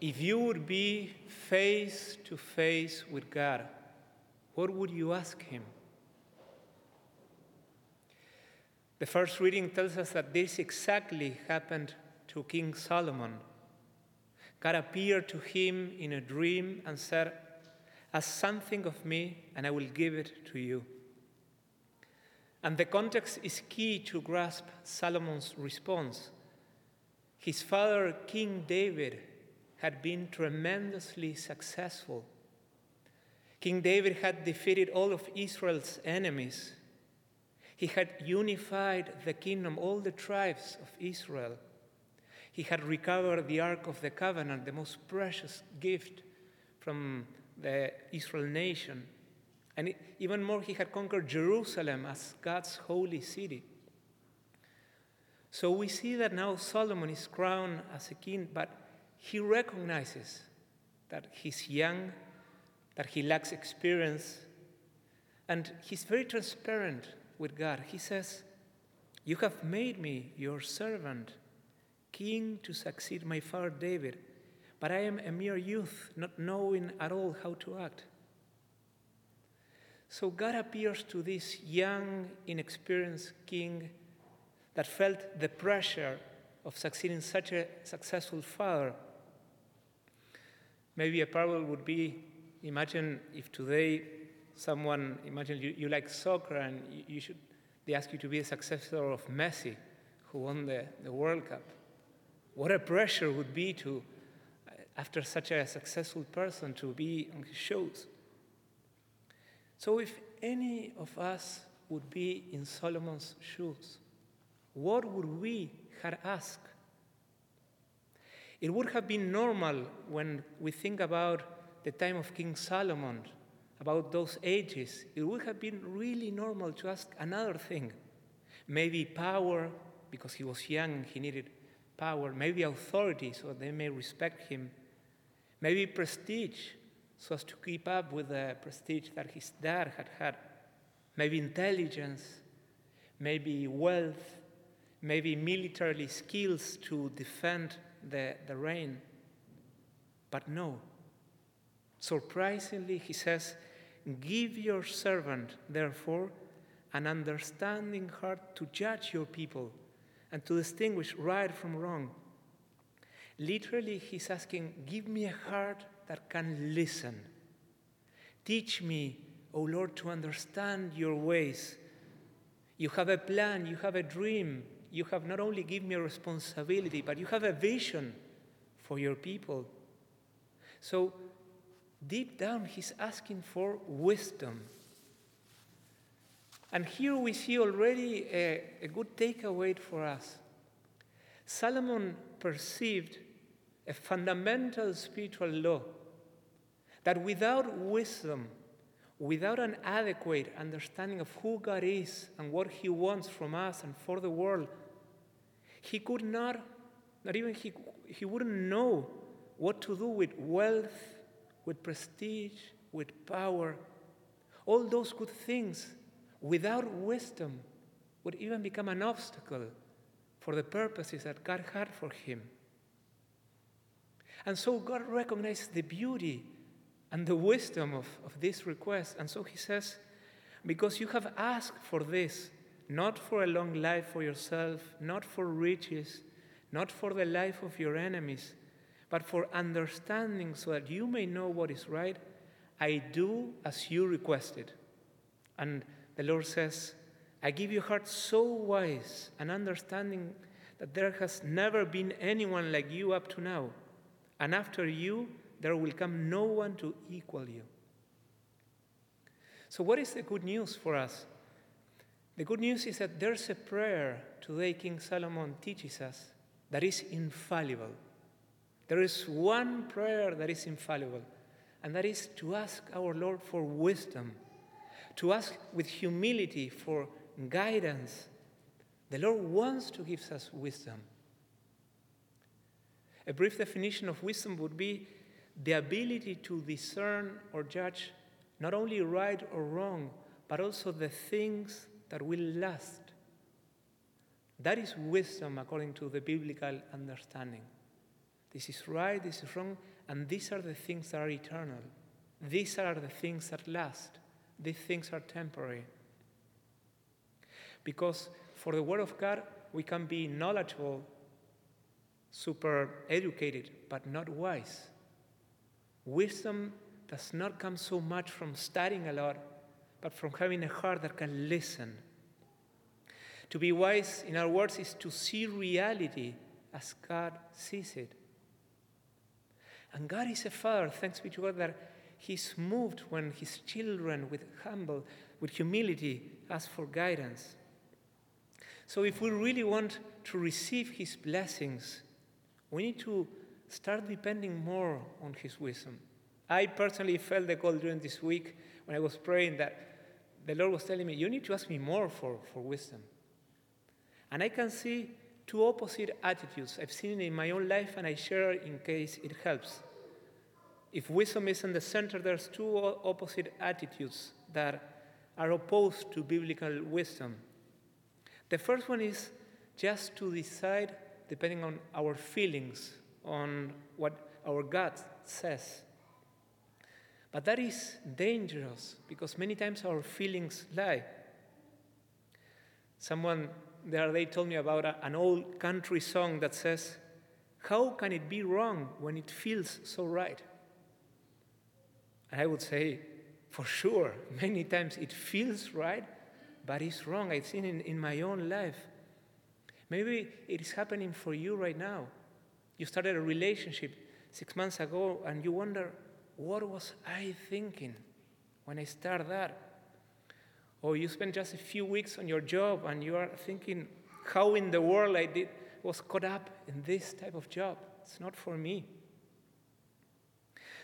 If you would be face to face with God, what would you ask Him? The first reading tells us that this exactly happened to King Solomon. God appeared to him in a dream and said, Ask something of me, and I will give it to you. And the context is key to grasp Solomon's response. His father, King David, had been tremendously successful. King David had defeated all of Israel's enemies. He had unified the kingdom, all the tribes of Israel. He had recovered the Ark of the Covenant, the most precious gift from the Israel nation. And even more, he had conquered Jerusalem as God's holy city. So we see that now Solomon is crowned as a king, but he recognizes that he's young, that he lacks experience, and he's very transparent with God. He says, You have made me your servant, king to succeed my father David, but I am a mere youth, not knowing at all how to act. So God appears to this young, inexperienced king that felt the pressure of succeeding such a successful father. Maybe a parallel would be imagine if today someone, imagine you, you like soccer and you, you, should, they ask you to be a successor of Messi, who won the, the World Cup. What a pressure would be to, uh, after such a successful person, to be on his shows. So, if any of us would be in Solomon's shoes, what would we have asked? It would have been normal when we think about the time of King Solomon, about those ages, it would have been really normal to ask another thing. Maybe power, because he was young, he needed power. Maybe authority, so they may respect him. Maybe prestige, so as to keep up with the prestige that his dad had had. Maybe intelligence, maybe wealth, maybe military skills to defend the, the reign. But no. Surprisingly, he says, Give your servant, therefore, an understanding heart to judge your people and to distinguish right from wrong. Literally, he's asking, Give me a heart that can listen. Teach me, O Lord, to understand your ways. You have a plan, you have a dream. You have not only given me a responsibility, but you have a vision for your people. So, deep down, he's asking for wisdom. And here we see already a, a good takeaway for us. Solomon perceived a fundamental spiritual law that without wisdom, without an adequate understanding of who God is and what He wants from us and for the world, he could not, not even he, he wouldn't know what to do with wealth, with prestige, with power. All those good things, without wisdom, would even become an obstacle for the purposes that God had for him. And so God recognized the beauty and the wisdom of, of this request. And so he says, Because you have asked for this, not for a long life for yourself, not for riches, not for the life of your enemies, but for understanding so that you may know what is right, I do as you requested. And the Lord says, I give you heart so wise and understanding that there has never been anyone like you up to now. And after you, there will come no one to equal you. So, what is the good news for us? The good news is that there's a prayer today King Solomon teaches us that is infallible. There is one prayer that is infallible, and that is to ask our Lord for wisdom, to ask with humility for guidance. The Lord wants to give us wisdom. A brief definition of wisdom would be the ability to discern or judge not only right or wrong, but also the things that will last. That is wisdom according to the biblical understanding. This is right, this is wrong, and these are the things that are eternal. These are the things that last. These things are temporary. Because for the Word of God, we can be knowledgeable, super educated, but not wise. Wisdom does not come so much from studying a lot, but from having a heart that can listen. To be wise, in our words, is to see reality as God sees it. And God is a father, thanks be to God, that He's moved when His children, with humble, with humility, ask for guidance. So, if we really want to receive His blessings, we need to start depending more on His wisdom. I personally felt the call during this week when I was praying that the Lord was telling me, You need to ask me more for, for wisdom. And I can see two opposite attitudes. I've seen it in my own life and I share in case it helps. If wisdom is in the center, there's two opposite attitudes that are opposed to biblical wisdom. The first one is just to decide depending on our feelings, on what our gut says. But that is dangerous because many times our feelings lie. Someone the other day told me about a, an old country song that says, How can it be wrong when it feels so right? And I would say, for sure, many times it feels right, but it's wrong. I've seen it in, in my own life. Maybe it is happening for you right now. You started a relationship six months ago and you wonder, what was I thinking when I started that? Or you spend just a few weeks on your job and you are thinking, how in the world I did, was caught up in this type of job. It's not for me.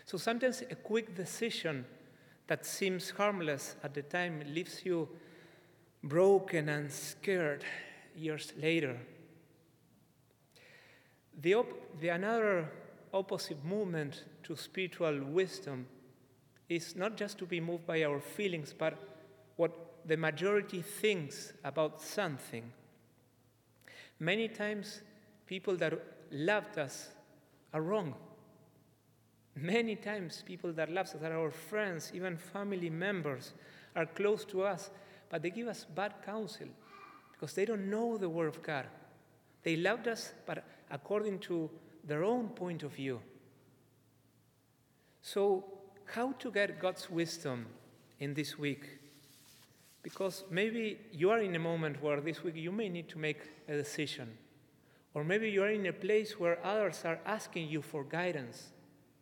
So sometimes a quick decision that seems harmless at the time leaves you broken and scared years later. The, op- the another opposite movement to spiritual wisdom is not just to be moved by our feelings, but what the majority thinks about something. Many times, people that loved us are wrong. Many times, people that love us, are our friends, even family members, are close to us, but they give us bad counsel because they don't know the Word of God. They loved us, but according to their own point of view. So, how to get God's wisdom in this week? Because maybe you are in a moment where this week you may need to make a decision. Or maybe you are in a place where others are asking you for guidance.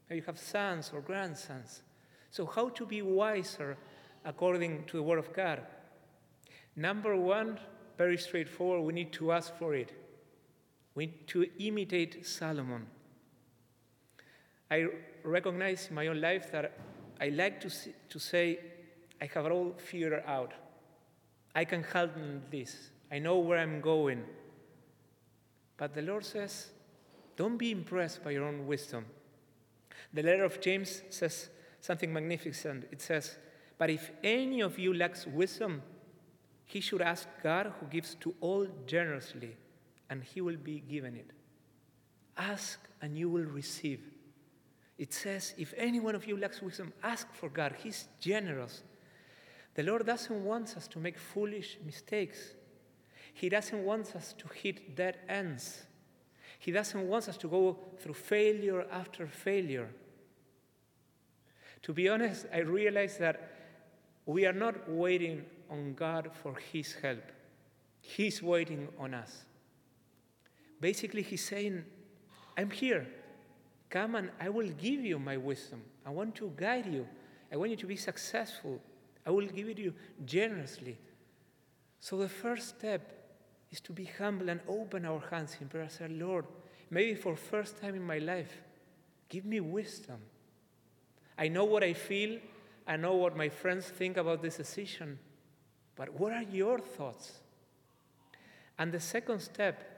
Maybe you have sons or grandsons. So, how to be wiser according to the Word of God? Number one, very straightforward, we need to ask for it. We need to imitate Solomon. I recognize in my own life that I like to, see, to say, I have all figured out. I can handle this. I know where I'm going. But the Lord says, don't be impressed by your own wisdom. The letter of James says something magnificent. It says, But if any of you lacks wisdom, he should ask God who gives to all generously, and he will be given it. Ask and you will receive. It says, If any one of you lacks wisdom, ask for God. He's generous. The Lord doesn't want us to make foolish mistakes. He doesn't want us to hit dead ends. He doesn't want us to go through failure after failure. To be honest, I realize that we are not waiting on God for His help, He's waiting on us. Basically, He's saying, I'm here. Come and I will give you my wisdom. I want to guide you. I want you to be successful. I will give it to you generously. So the first step is to be humble and open our hands in prayer. Say, Lord, maybe for first time in my life, give me wisdom. I know what I feel. I know what my friends think about this decision. But what are your thoughts? And the second step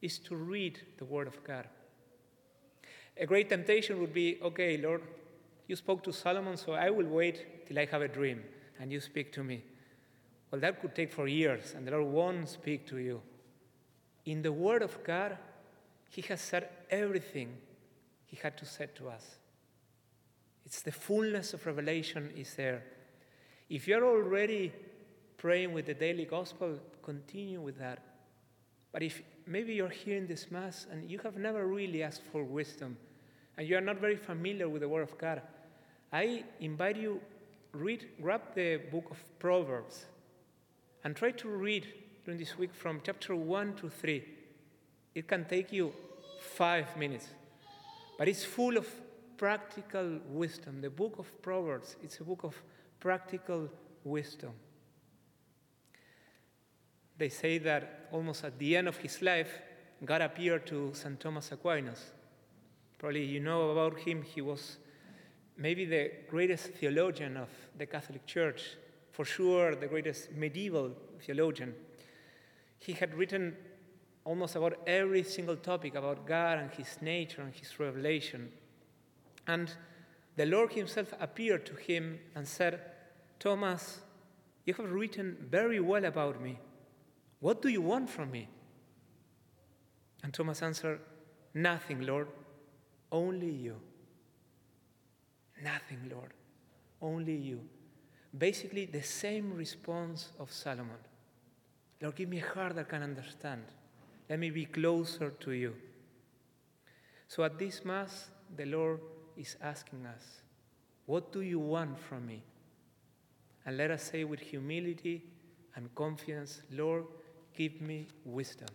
is to read the Word of God. A great temptation would be okay, Lord, you spoke to Solomon, so I will wait till I have a dream and you speak to me. Well, that could take for years, and the Lord won't speak to you. In the Word of God, He has said everything he had to say to us. It's the fullness of revelation is there. If you're already praying with the daily gospel, continue with that. But if maybe you're hearing this Mass and you have never really asked for wisdom, and you are not very familiar with the Word of God, I invite you read, grab the book of Proverbs and try to read during this week from chapter 1 to 3. It can take you five minutes, but it's full of practical wisdom. The book of Proverbs, it's a book of practical wisdom. They say that almost at the end of his life, God appeared to St. Thomas Aquinas. Probably you know about him, he was maybe the greatest theologian of the Catholic Church, for sure the greatest medieval theologian. He had written almost about every single topic about God and his nature and his revelation. And the Lord himself appeared to him and said, Thomas, you have written very well about me. What do you want from me? And Thomas answered, Nothing, Lord, only you. Nothing, Lord, only you. Basically, the same response of Solomon Lord, give me a heart that can understand. Let me be closer to you. So at this Mass, the Lord is asking us, What do you want from me? And let us say with humility and confidence, Lord, give me wisdom.